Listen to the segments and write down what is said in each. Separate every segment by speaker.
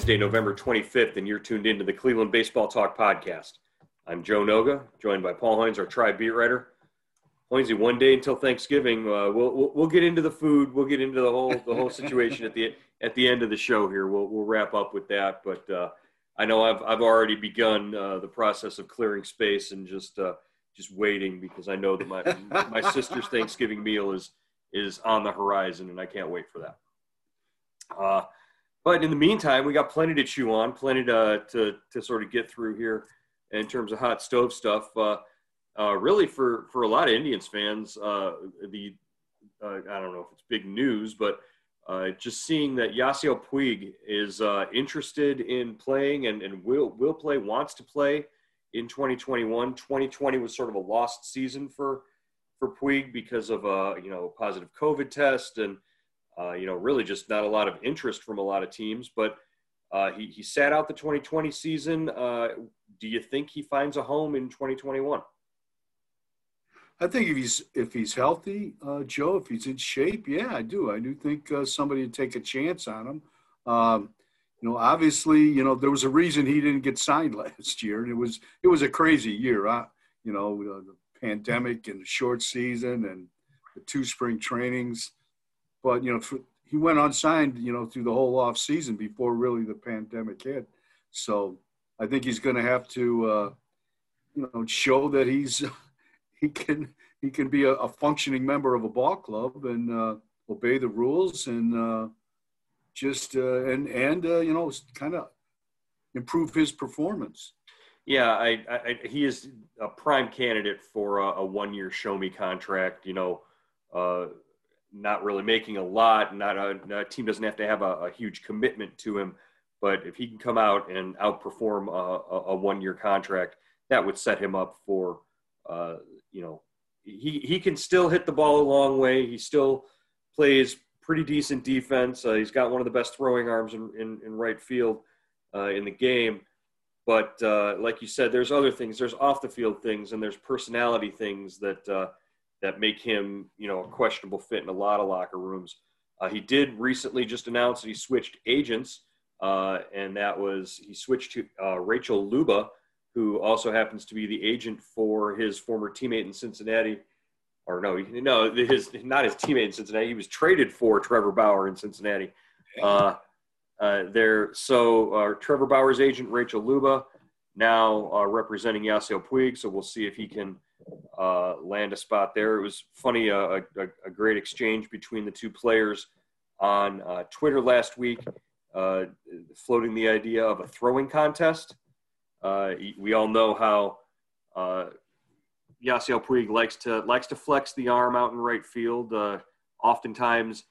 Speaker 1: Wednesday, November 25th, and you're tuned into the Cleveland Baseball Talk podcast. I'm Joe Noga, joined by Paul Hoynes, our tribe beat writer. Hoynesy, one day until Thanksgiving, uh, we'll, we'll, we'll get into the food. We'll get into the whole the whole situation at the at the end of the show here. We'll we'll wrap up with that. But uh, I know I've I've already begun uh, the process of clearing space and just uh, just waiting because I know that my my sister's Thanksgiving meal is is on the horizon, and I can't wait for that. But in the meantime, we got plenty to chew on, plenty to, to, to sort of get through here in terms of hot stove stuff. Uh, uh, really, for, for a lot of Indians fans, uh, the uh, I don't know if it's big news, but uh, just seeing that Yasiel Puig is uh, interested in playing and, and will will play, wants to play in 2021. 2020 was sort of a lost season for for Puig because of a you know positive COVID test and uh, you know, really just not a lot of interest from a lot of teams. But uh, he, he sat out the 2020 season. Uh, do you think he finds a home in 2021?
Speaker 2: I think if he's if he's healthy, uh, Joe, if he's in shape, yeah, I do. I do think uh, somebody would take a chance on him. Um, you know, obviously, you know there was a reason he didn't get signed last year, and it was it was a crazy year. Huh? You know, the pandemic and the short season and the two spring trainings but you know, he went unsigned, you know, through the whole off season before really the pandemic hit. So I think he's going to have to, uh, you know, show that he's he can he can be a, a functioning member of a ball club and uh, obey the rules and uh, just uh, and and uh, you know kind of improve his performance.
Speaker 1: Yeah, I, I, he is a prime candidate for a, a one year show me contract. You know, uh, not really making a lot. Not a, a team doesn't have to have a, a, huge commitment to him, but if he can come out and outperform a, a one-year contract, that would set him up for, uh, you know, he he can still hit the ball a long way. He still plays pretty decent defense. Uh, he's got one of the best throwing arms in, in, in right field uh, in the game. But uh, like you said, there's other things. There's off the field things, and there's personality things that uh, that make him, you know, a questionable fit in a lot of locker rooms. Uh, he did recently just announce that he switched agents, uh, and that was he switched to uh, Rachel Luba, who also happens to be the agent for his former teammate in Cincinnati. Or no, no, his not his teammate in Cincinnati. He was traded for Trevor Bauer in Cincinnati. Uh, uh, there, so uh, Trevor Bauer's agent Rachel Luba now representing Yasiel Puig. So we'll see if he can uh, land a spot there. It was funny, uh, a, a, great exchange between the two players on uh, Twitter last week, uh, floating the idea of a throwing contest. Uh, we all know how uh, Yasiel Puig likes to likes to flex the arm out in right field, oftentimes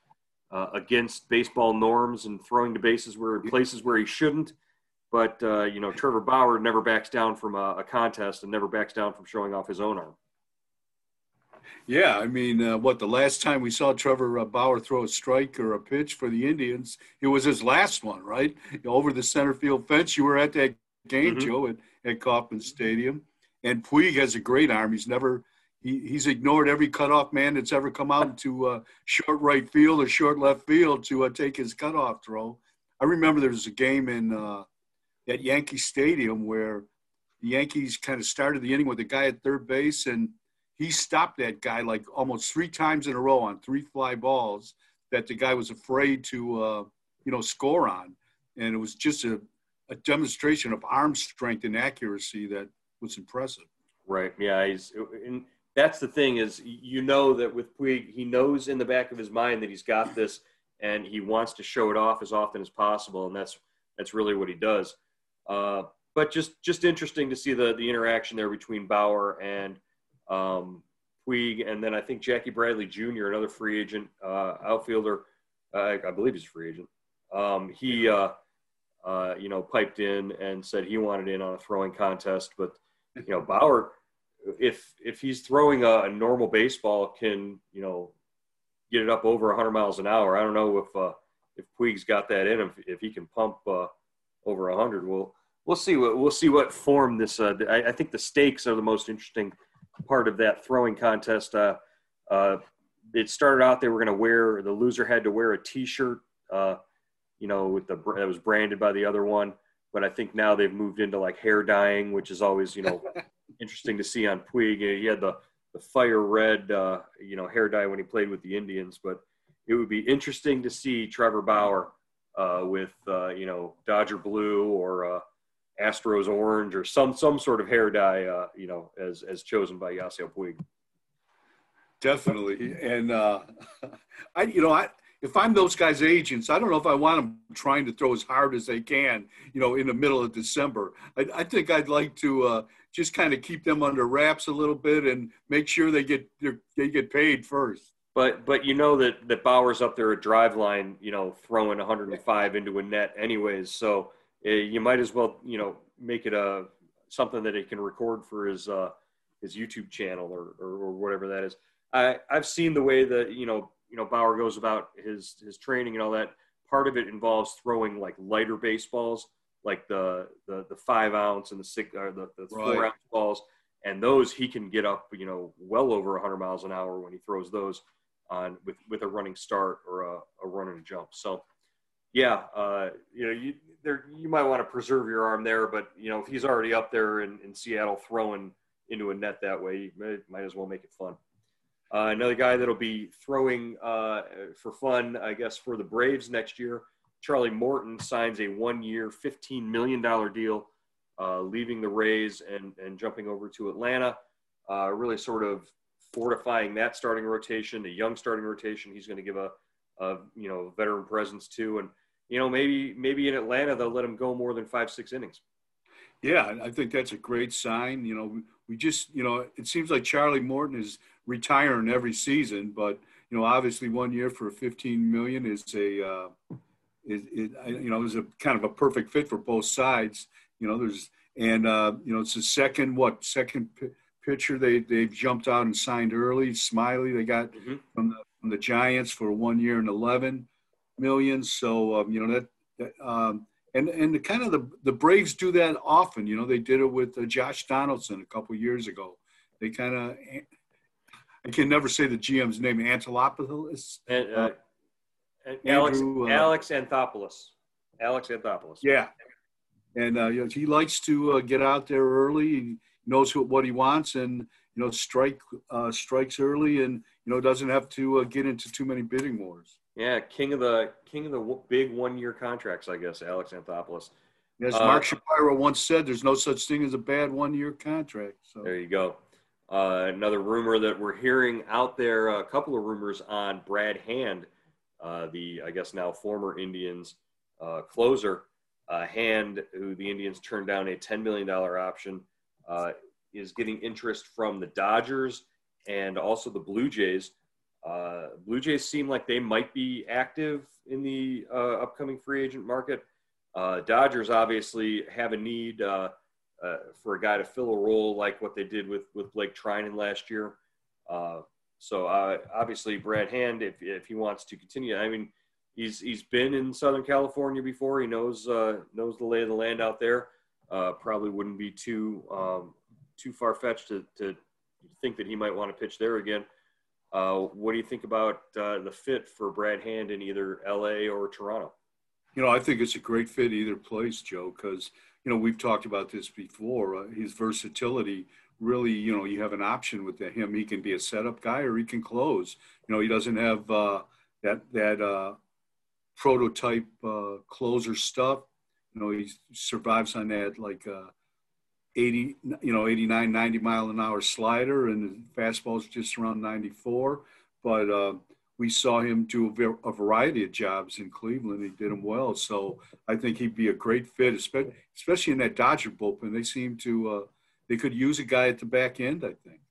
Speaker 1: against baseball norms and throwing to bases where places where he shouldn't. But uh, you know, Trevor Bauer never backs down from a, a, contest and never backs down from showing off his own arm.
Speaker 2: Yeah, I mean, uh, what the last time we saw Trevor uh, Bauer throw a strike or a pitch for the Indians, it was his last one, right? Over the center field fence. You were at that game, mm-hmm. Joe, at, at Kauffman Stadium. And Puig has a great arm. He's never he, he's ignored every cutoff man that's ever come out to uh, short right field or short left field to uh, take his cutoff throw. I remember there was a game in uh, at Yankee Stadium where the Yankees kind of started the inning with a guy at third base and he stopped that guy like almost three times in a row on three fly balls that the guy was afraid to uh, you know score on. And it was just a, a demonstration of arm strength and accuracy that was impressive.
Speaker 1: Right. Yeah he's and that's the thing is you know that with Puig he knows in the back of his mind that he's got this and he wants to show it off as often as possible and that's that's really what he does uh, but just just interesting to see the the interaction there between Bauer and um, Puig, and then I think Jackie Bradley Jr., another free agent uh, outfielder, uh, I believe he's a free agent. Um, he uh, uh, you know piped in and said he wanted in on a throwing contest, but you know Bauer, if if he's throwing a, a normal baseball, can you know get it up over 100 miles an hour. I don't know if uh, if Puig's got that in him, if he can pump uh, over 100. We'll we'll see what we'll see what form this. Uh, I, I, think the stakes are the most interesting part of that throwing contest. Uh, uh, it started out they were going to wear the loser had to wear a T-shirt uh, you know, with the that was branded by the other one. But I think now they've moved into like hair dyeing, which is always you know interesting to see on Puig. He had the the fire red, uh, you know, hair dye when he played with the Indians. But it would be interesting to see Trevor Bauer uh, with uh, you know Dodger blue or uh, Astros orange or some some sort of hair dye, uh, you know, as as chosen by Yasiel Puig.
Speaker 2: Definitely, and uh, I, you know, I if I'm those guys' agents, I don't know if I want them trying to throw as hard as they can, you know, in the middle of December. I, I think I'd like to uh, just kind of keep them under wraps a little bit and make sure they get they get paid first.
Speaker 1: But but you know that that Bauer's up there at Driveline, you know, throwing 105 into a net anyways. So uh, you might as well you know make it a something that he can record for his uh, his YouTube channel or, or, or whatever that is. I I've seen the way that you know you know Bauer goes about his his training and all that. Part of it involves throwing like lighter baseballs, like the the, the five ounce and the six or the, the right. four ounce balls, and those he can get up you know well over 100 miles an hour when he throws those on with with a running start or a, a run and a jump. So yeah, uh, you know you there you might want to preserve your arm there, but you know if he's already up there in, in Seattle throwing into a net that way, you might, might as well make it fun. Uh, another guy that'll be throwing uh, for fun, I guess, for the Braves next year. Charlie Morton signs a one-year, $15 million deal, uh, leaving the Rays and, and jumping over to Atlanta. Uh, really sort of fortifying that starting rotation, a young starting rotation. He's going to give a, a, you know veteran presence too, and you know maybe maybe in Atlanta they'll let him go more than five six innings.
Speaker 2: Yeah, I think that's a great sign. You know, we just you know it seems like Charlie Morton is retiring every season, but you know, obviously one year for 15 million is a, uh, is, it, you know, is a kind of a perfect fit for both sides. You know, there's, and, uh, you know, it's the second, what, second pitcher they, they've jumped out and signed early. Smyly they got mm-hmm. from, the, from the Giants for one year and 11 million. So, um, you know, that, that um, and and the kind of the the Braves do that often. You know, they did it with uh, Josh Donaldson a couple years ago. They kind of I can never say the GM's name. Angelopoulos.
Speaker 1: And, uh, uh, Alex, Andrew, uh, Alex Anthopoulos. Alex Anthopoulos.
Speaker 2: Yeah, and uh, you know, he likes to uh, get out there early. He knows what, what he wants, and you know, strike uh, strikes early, and you know, doesn't have to uh, get into too many bidding wars.
Speaker 1: Yeah, king of the king of the big one year contracts, I guess. Alex Anthopoulos.
Speaker 2: As Mark Shapiro once said, "There's no such thing as a bad one year contract." So
Speaker 1: there you go. Uh, another rumor that we're hearing out there, a couple of rumors on Brad Hand, uh, the I guess now former Indians uh, closer. Uh, Hand, who the Indians turned down a $10 million option, uh, is getting interest from the Dodgers and also the Blue Jays. Uh, Blue Jays seem like they might be active in the upcoming free agent market. Dodgers obviously have a need uh, for a guy to fill a role like what they did with with Blake Treinen last year. Uh, so uh, obviously, Brad Hand, if if he wants to continue, I mean, he's he's been in Southern California before. He knows uh, knows the lay of the land out there. Uh, probably wouldn't be too um, too far fetched to, to think that he might want to pitch there again. Uh, what do you think about the fit for Brad Hand in either LA or Toronto?
Speaker 2: You know, I think it's a great fit either place, Joe, because you know, we've talked about this before. Uh, his versatility really, you know, you have an option with him. He can be a setup guy or he can close. You know, he doesn't have uh, that that uh, prototype uh, closer stuff. You know, he survives on that like uh, 80, you know, 89, 90 mile an hour slider, and the fastball's just around 94. But uh, we saw him do a, variety of jobs in Cleveland. He did them well. So I think he'd be a great fit, especially in that Dodger bullpen. They seem to, uh, they could use a guy at the back end, I think.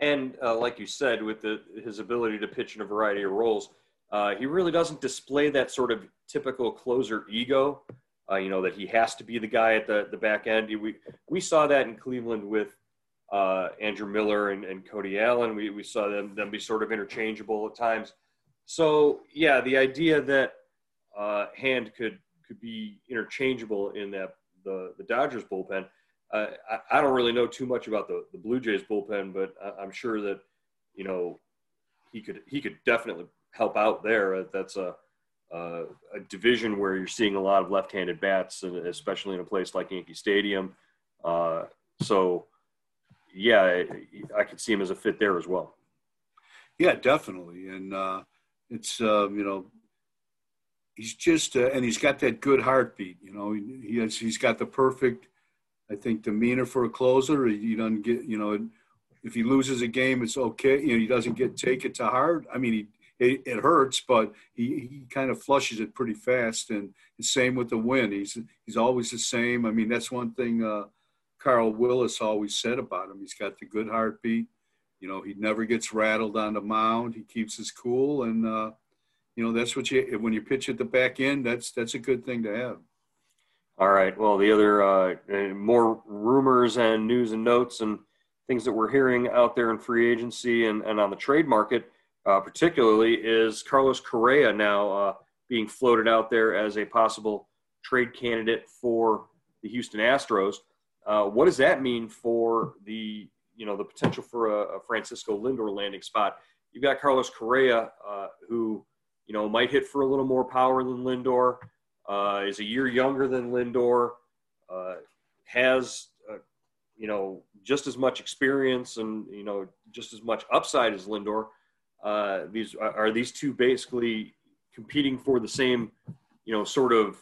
Speaker 1: And uh, like you said, with the, his ability to pitch in a variety of roles, uh, he really doesn't display that sort of typical closer ego. Uh, you know that he has to be the guy at the, the back end. We we saw that in Cleveland with uh, Andrew Miller and, and Cody Allen. We, we saw them, them be sort of interchangeable at times. So yeah, the idea that uh, Hand could could be interchangeable in that the the Dodgers bullpen. Uh, I, I, don't really know too much about the, the Blue Jays bullpen, but I, am sure that you know he could he could definitely help out there. That's a uh, a division where you're seeing a lot of left-handed bats, especially in a place like Yankee Stadium. Uh, so, yeah, I, I, could see him as a fit there as well.
Speaker 2: Yeah, definitely, and uh, it's uh, you know he's just uh, and he's got that good heartbeat. You know, he, has he's got the perfect, I think, demeanor for a closer. He, he doesn't get you know if he loses a game, it's okay. You know, he doesn't get take it to heart. I mean, he it, it, hurts, but he, he kind of flushes it pretty fast. And the same with the win. He's he's always the same. I mean, that's one thing uh, Carl Willis always said about him. He's got the good heartbeat. You know, he never gets rattled on the mound. He keeps his cool, and uh, you know that's what you when you pitch at the back end. That's that's a good thing to have.
Speaker 1: All right. Well, the other uh, more rumors and news and notes and things that we're hearing out there in free agency and, and on the trade market uh, particularly is Carlos Correa now uh, being floated out there as a possible trade candidate for the Houston Astros. Uh, what does that mean for the you know the potential for a, a Francisco Lindor landing spot? You've got Carlos Correa, uh, who you know might hit for a little more power than Lindor, uh, is a year younger than Lindor, uh, has you know just as much experience and you know just as much upside as Lindor uh, these are these two basically competing for the same, you know, sort of,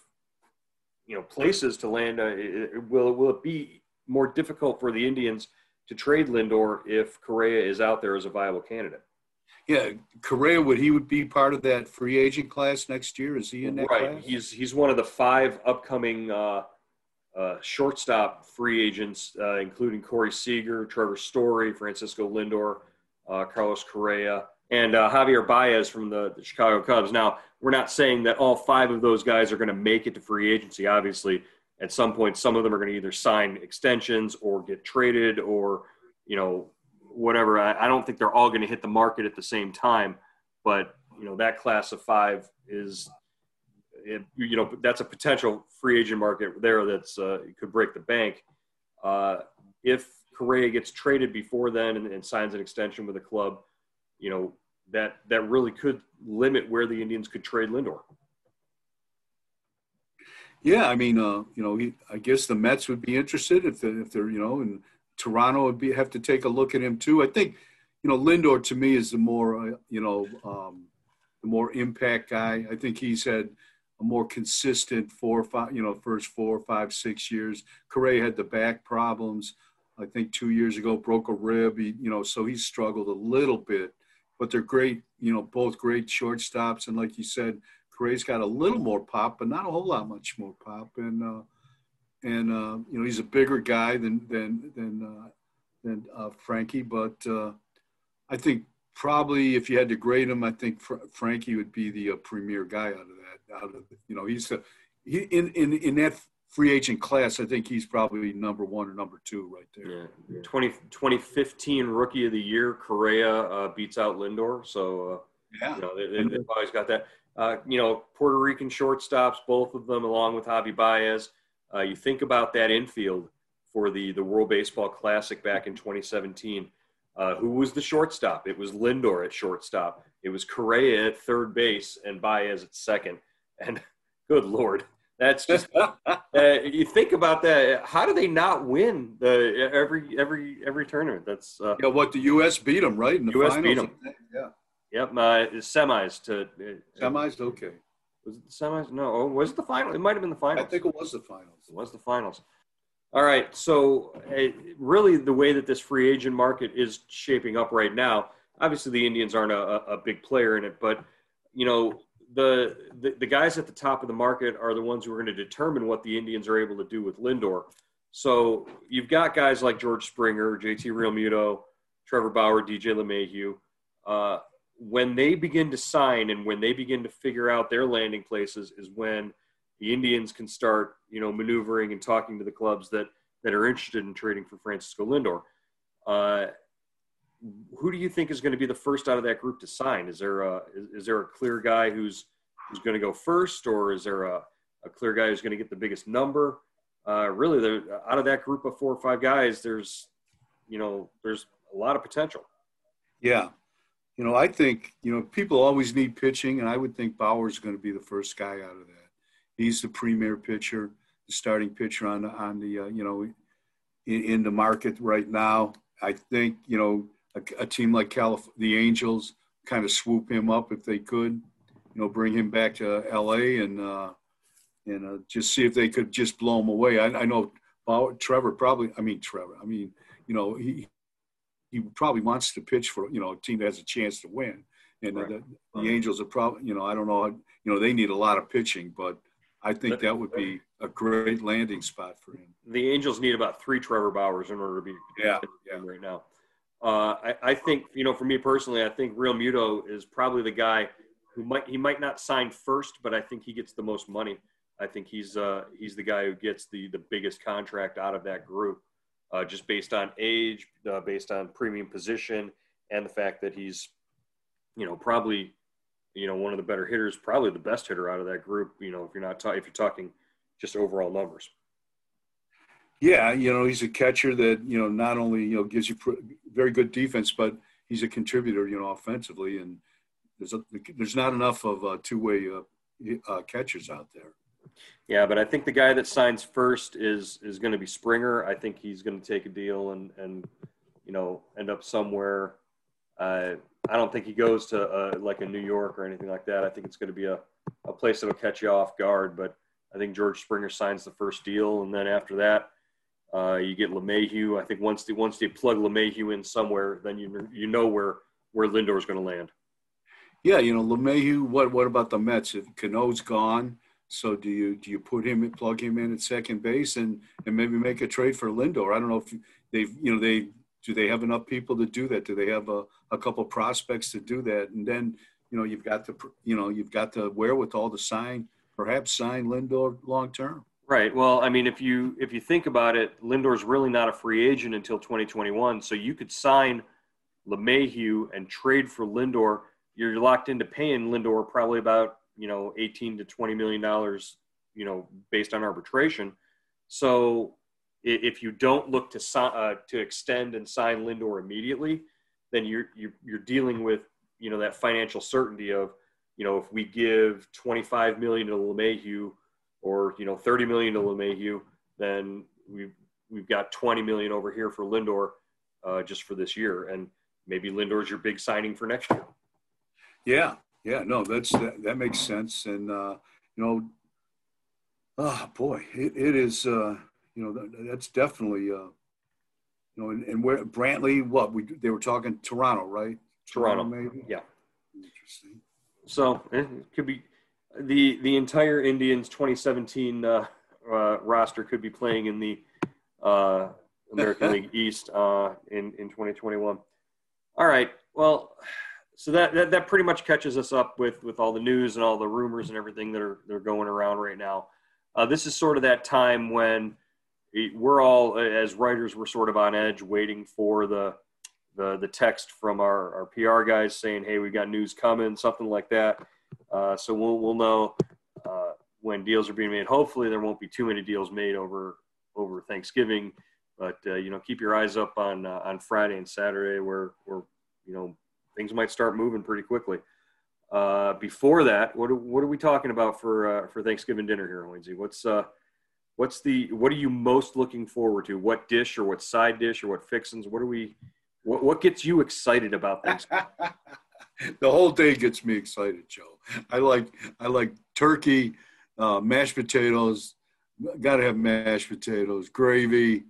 Speaker 1: you know, places to land. Uh, will will it be more difficult for the Indians to trade Lindor if Correa is out there as a viable candidate?
Speaker 2: Yeah, Correa would he would be part of that free agent class next year? Is he in that
Speaker 1: right.
Speaker 2: class?
Speaker 1: He's he's one of the five upcoming uh, uh, shortstop free agents, uh, including Corey Seager, Trevor Story, Francisco Lindor, uh, Carlos Correa and uh, Javier Baez from the, the, Chicago Cubs. Now, we're not saying that all five of those guys are going to make it to free agency. Obviously, at some point, some of them are going to either sign extensions or get traded or, you know, whatever. I, I don't think they're all going to hit the market at the same time, but, you know, that class of five is, you know, that's a potential free agent market there that's uh, could break the bank. Uh, if Correa gets traded before then and, and signs an extension with a club, you know, that that really could limit where the Indians could trade Lindor.
Speaker 2: Yeah, I mean, uh, you know, he, I guess the Mets would be interested if they, if they're, you know, and Toronto would be have to take a look at him too. I think, you know, Lindor to me is the more, uh, you know, um, the more impact guy. I think he's had a more consistent four or five, you know, first four, five, six years. Correa had the back problems. I think two years ago broke a rib. He, you know, so he struggled a little bit but they're great, you know, both great shortstops. And like you said, Correa's got a little more pop, but not a whole lot much more pop. And uh, and uh, you know, he's a bigger guy than than than uh, than uh, Frankie. But uh, I think probably if you had to grade him, I think Fr- Frankie would be the uh, premier guy out of that. Out of you know, he's the he in in in that free agent class, I think he's probably number one or number two right there.
Speaker 1: Yeah. yeah. 20, 2015 Rookie of the Year, Correa uh, beats out Lindor. So, uh, yeah. you know, they, have they, always got that. Uh, you know, Puerto Rican shortstops, both of them, along with Javi Baez. Uh, you think about that infield for the, the World Baseball Classic back in 2017. Uh, who was the shortstop? It was Lindor at shortstop. It was Correa at third base and Baez at second. And good Lord, that's just uh, you think about that. How do they not win the every every every tournament? That's uh,
Speaker 2: yeah. What the U.S. beat them right in the U.S.
Speaker 1: Finals? beat them.
Speaker 2: Yeah.
Speaker 1: Yep. Uh, semis to
Speaker 2: uh, semis. Okay.
Speaker 1: Was it the semis? No. Oh, was it the final? It might have been the finals.
Speaker 2: I think it was the finals.
Speaker 1: It was the finals. All right. So, uh, really, the way that this free agent market is shaping up right now, obviously the Indians aren't a, a big player in it, but you know the, the, guys at the top of the market are the ones who are going to determine what the Indians are able to do with Lindor. So you've got guys like George Springer, JT Realmuto, Trevor Bauer, DJ LeMahieu. Uh, when they begin to sign and when they begin to figure out their landing places is when the Indians can start, you know, maneuvering and talking to the clubs that that are interested in trading for Francisco Lindor. Uh, who do you think is going to be the first out of that group to sign? Is there a is, is there a clear guy who's who's going to go first, or is there a, a clear guy who's going to get the biggest number? Uh, really, there out of that group of four or five guys, there's you know there's a lot of potential.
Speaker 2: Yeah, you know, I think you know people always need pitching, and I would think Bauer's going to be the first guy out of that. He's the premier pitcher, the starting pitcher on the on the uh, you know in, in, the market right now. I think you know a, a team like Calif- the Angels kind of swoop him up if they could, you know, bring him back to L.A. and uh, and uh, just see if they could just blow him away. I, I know Bauer, Trevor probably. I mean Trevor. I mean you know he he probably wants to pitch for you know a team that has a chance to win. And right. the, the, Angels are probably you know I don't know you know they need a lot of pitching, but I think that would be a great landing spot for him.
Speaker 1: The Angels need about three Trevor Bauers in order to be
Speaker 2: yeah, yeah.
Speaker 1: right now. Uh, I, I, think you know for me personally, I think Realmuto is probably the guy who might he might not sign first, but I think he gets the most money. I think he's uh, he's the guy who gets the the biggest contract out of that group uh, just based on age, uh, based on premium position, and the fact that he's, you know, probably, you know, one of the better hitters, probably the best hitter out of that group. You know, if you're not ta- if you're talking just overall numbers.
Speaker 2: Yeah, you know, he's a catcher that you know not only you know gives you pr- very good defense, but he's a contributor, you know, offensively, and there's a, there's not enough of uh, two way uh, uh, catchers out there.
Speaker 1: Yeah, but I think the guy that signs first is is going to be Springer. I think he's going to take a deal and and you know end up somewhere. Uh, I don't think he goes to uh, like a New York or anything like that. I think it's going to be a, a place that'll catch you off guard. But I think George Springer signs the first deal, and then after that, uh, you get LeMahieu. I think once they once they plug LeMahieu in somewhere, then you you know where where Lindor is going to land.
Speaker 2: Yeah, you know LeMahieu. What what about the Mets? If Cano's gone, so do you do you put him plug him in at second base and and maybe make a trade for Lindor? I don't know if they've you know they do they have enough people to do that? Do they have a, a couple prospects to do that? And then you know you've got the you know you've got the wherewithal to sign perhaps sign Lindor long term.
Speaker 1: Right. Well, I mean, if you if you think about it, Lindor's really not a free agent until 2021. So you could sign LeMahieu and trade for Lindor. You're locked into paying Lindor probably about you know 18 to 20 million dollars you know based on arbitration so if you don't look to uh, to extend and sign Lindor immediately then you're, you're you're dealing with you know that financial certainty of you know if we give 25 million to LeMahieu or you know 30 million to LeMahieu then we've we've got 20 million over here for Lindor uh, just for this year and maybe Lindor's your big signing for next year
Speaker 2: yeah yeah, no, that's that, that makes sense, and uh, you know, oh boy, it, it is. Uh, you know, that, that's definitely. Uh, you know, and, and where Brantley, what we they were talking Toronto, right?
Speaker 1: Toronto, Toronto maybe. Yeah. Interesting. So eh, it could be the the entire Indians 2017 uh, uh, roster could be playing in the uh, American League East uh, in in 2021. All right. Well, so that, that, that pretty much catches us up with with all the news and all the rumors and everything that are that are going around right now. Uh, this is sort of that time when we're all as writers we're sort of on edge, waiting for the the the text from our, our PR guys saying, "Hey, we got news coming," something like that. Uh, so we'll we'll know uh, when deals are being made. Hopefully, there won't be too many deals made over over Thanksgiving, but uh, you know, keep your eyes up on uh, on Friday and Saturday, where where you know things might start moving pretty quickly. Uh, before that, what are, what are we talking about for uh, for Thanksgiving dinner here, Lindsay? What's what's the what are you most looking forward to? What dish or what side dish or what fixins? What are we? What what gets you excited about Thanksgiving?
Speaker 2: the whole day gets me excited, Joe. I like I like turkey, uh, mashed potatoes. Got to have mashed potatoes, gravy,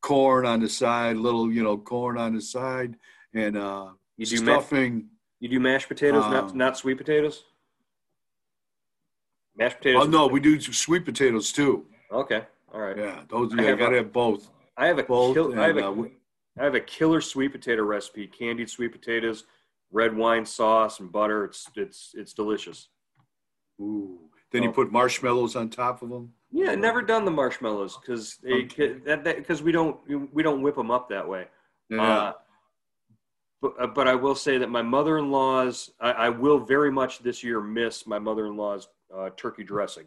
Speaker 2: corn on the side, little you know corn on the side, and uh, you do stuffing. Ma-
Speaker 1: you do mashed potatoes, um, not not sweet potatoes. Mashed potatoes.
Speaker 2: Oh no, we do sweet potatoes too.
Speaker 1: Okay, all right.
Speaker 2: Yeah, those. Yeah, I gotta have both.
Speaker 1: I have a both. Kill, and, I have a, uh, we, I have a killer sweet potato recipe: candied sweet potatoes, red wine sauce, and butter. It's it's it's delicious.
Speaker 2: Ooh. Then oh. you put marshmallows on top of them.
Speaker 1: Yeah, never done the marshmallows because because we don't we don't whip them up that way. Yeah. Uh, but, uh, but I will say that my mother-in-law's, I, I will very much this year miss my mother-in-law's uh, turkey dressing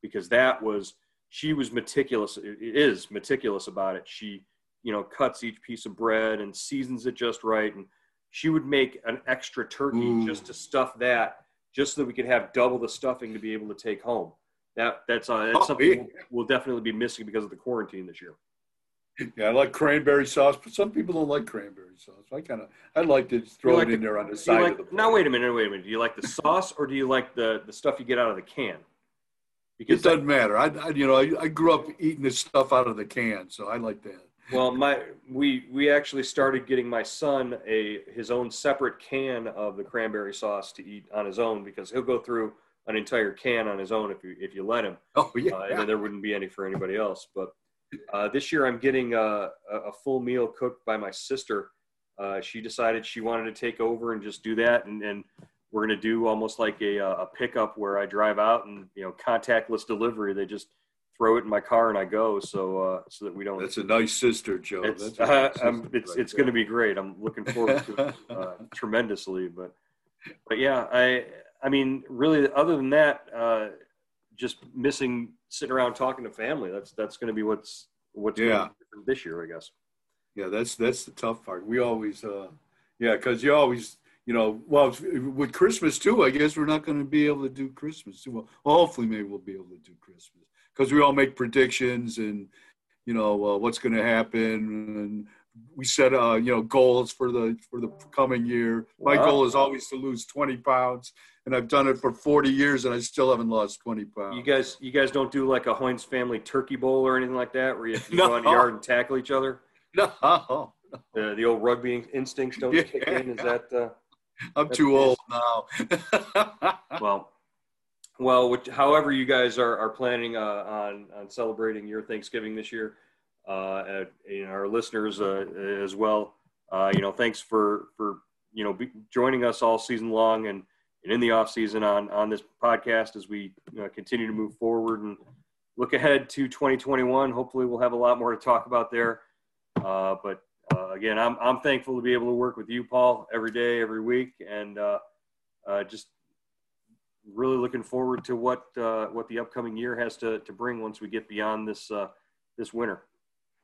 Speaker 1: because that was, she was meticulous, it is meticulous about it. She, you know, cuts each piece of bread and seasons it just right. And she would make an extra turkey just to stuff that, just so that we could have double the stuffing to be able to take home. That that's uh, that's
Speaker 2: Oh,
Speaker 1: something
Speaker 2: yeah.
Speaker 1: we'll, we'll definitely be missing because of the quarantine this year.
Speaker 2: Yeah, I like cranberry sauce, but some people don't like cranberry sauce. I kind of, I'd like to throw
Speaker 1: like
Speaker 2: it in there on the side
Speaker 1: like,
Speaker 2: of the.
Speaker 1: now wait a minute, wait a minute. Do you like the sauce or do you like the the stuff you get out of the can? Because
Speaker 2: It doesn't matter. I, I you know, I, I grew up eating this stuff out of the can, so I like that.
Speaker 1: Well, my we we actually started getting my son a his own separate can of the cranberry sauce to eat on his own because he'll go through an entire can on his own if you if you let him,
Speaker 2: Oh yeah,
Speaker 1: uh, and then there wouldn't be any for anybody else. But uh, this year I'm getting a, a full meal cooked by my sister. Uh, she decided she wanted to take over and just do that, and, and we're gonna do almost like a a pickup where I drive out and you know contactless delivery. They just throw it in my car and I go, so uh, so that we don't
Speaker 2: that's a nice sister, Joe.
Speaker 1: it's uh,
Speaker 2: nice
Speaker 1: um,
Speaker 2: sister
Speaker 1: it's
Speaker 2: right
Speaker 1: it's going to be great. I'm looking forward to it uh, tremendously. But but yeah, I I mean, really, other than that, uh, just missing sitting around talking to family. That's that's going to be what's what's
Speaker 2: Yeah.
Speaker 1: this year, I guess.
Speaker 2: Yeah, that's that's the tough part. We always, uh, yeah, because you always, you know, well, with Christmas too. I guess we're not going to be able to do Christmas too. Well, well, hopefully, maybe we'll be able to do Christmas because we all make predictions and you know uh, what's going to happen and we set uh, you know goals for the for the coming year. My
Speaker 1: Wow.
Speaker 2: goal is always to lose twenty pounds, and I've done it for forty years, and I still haven't lost twenty pounds.
Speaker 1: You guys, you guys don't do like a Hoynes family turkey bowl or anything like that, where you, you
Speaker 2: No.
Speaker 1: go in the yard and tackle each other.
Speaker 2: no,
Speaker 1: The the old rugby instincts don't kick in. Is that? Uh,
Speaker 2: I'm too old now.
Speaker 1: well well which, however you guys are, are planning uh, on on celebrating your thanksgiving this year uh and, our listeners uh, as well uh you know thanks for for you know joining us all season long and, and in the off season on on this podcast as we you know, continue to move forward and look ahead to 2021 hopefully we'll have a lot more to talk about there. Uh but uh, again i'm i'm thankful to be able to work with you paul every day every week. And uh uh, just really looking forward to what uh, what the upcoming year has to, to bring once we get beyond this uh, this winter.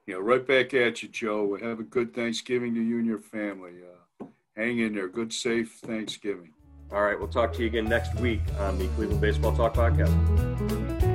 Speaker 2: Yeah, right back at you, Joe. Have a good Thanksgiving to you and your family. Uh, hang in there. Good, safe Thanksgiving.
Speaker 1: All right, we'll talk to you again next week on the Cleveland Baseball Talk podcast.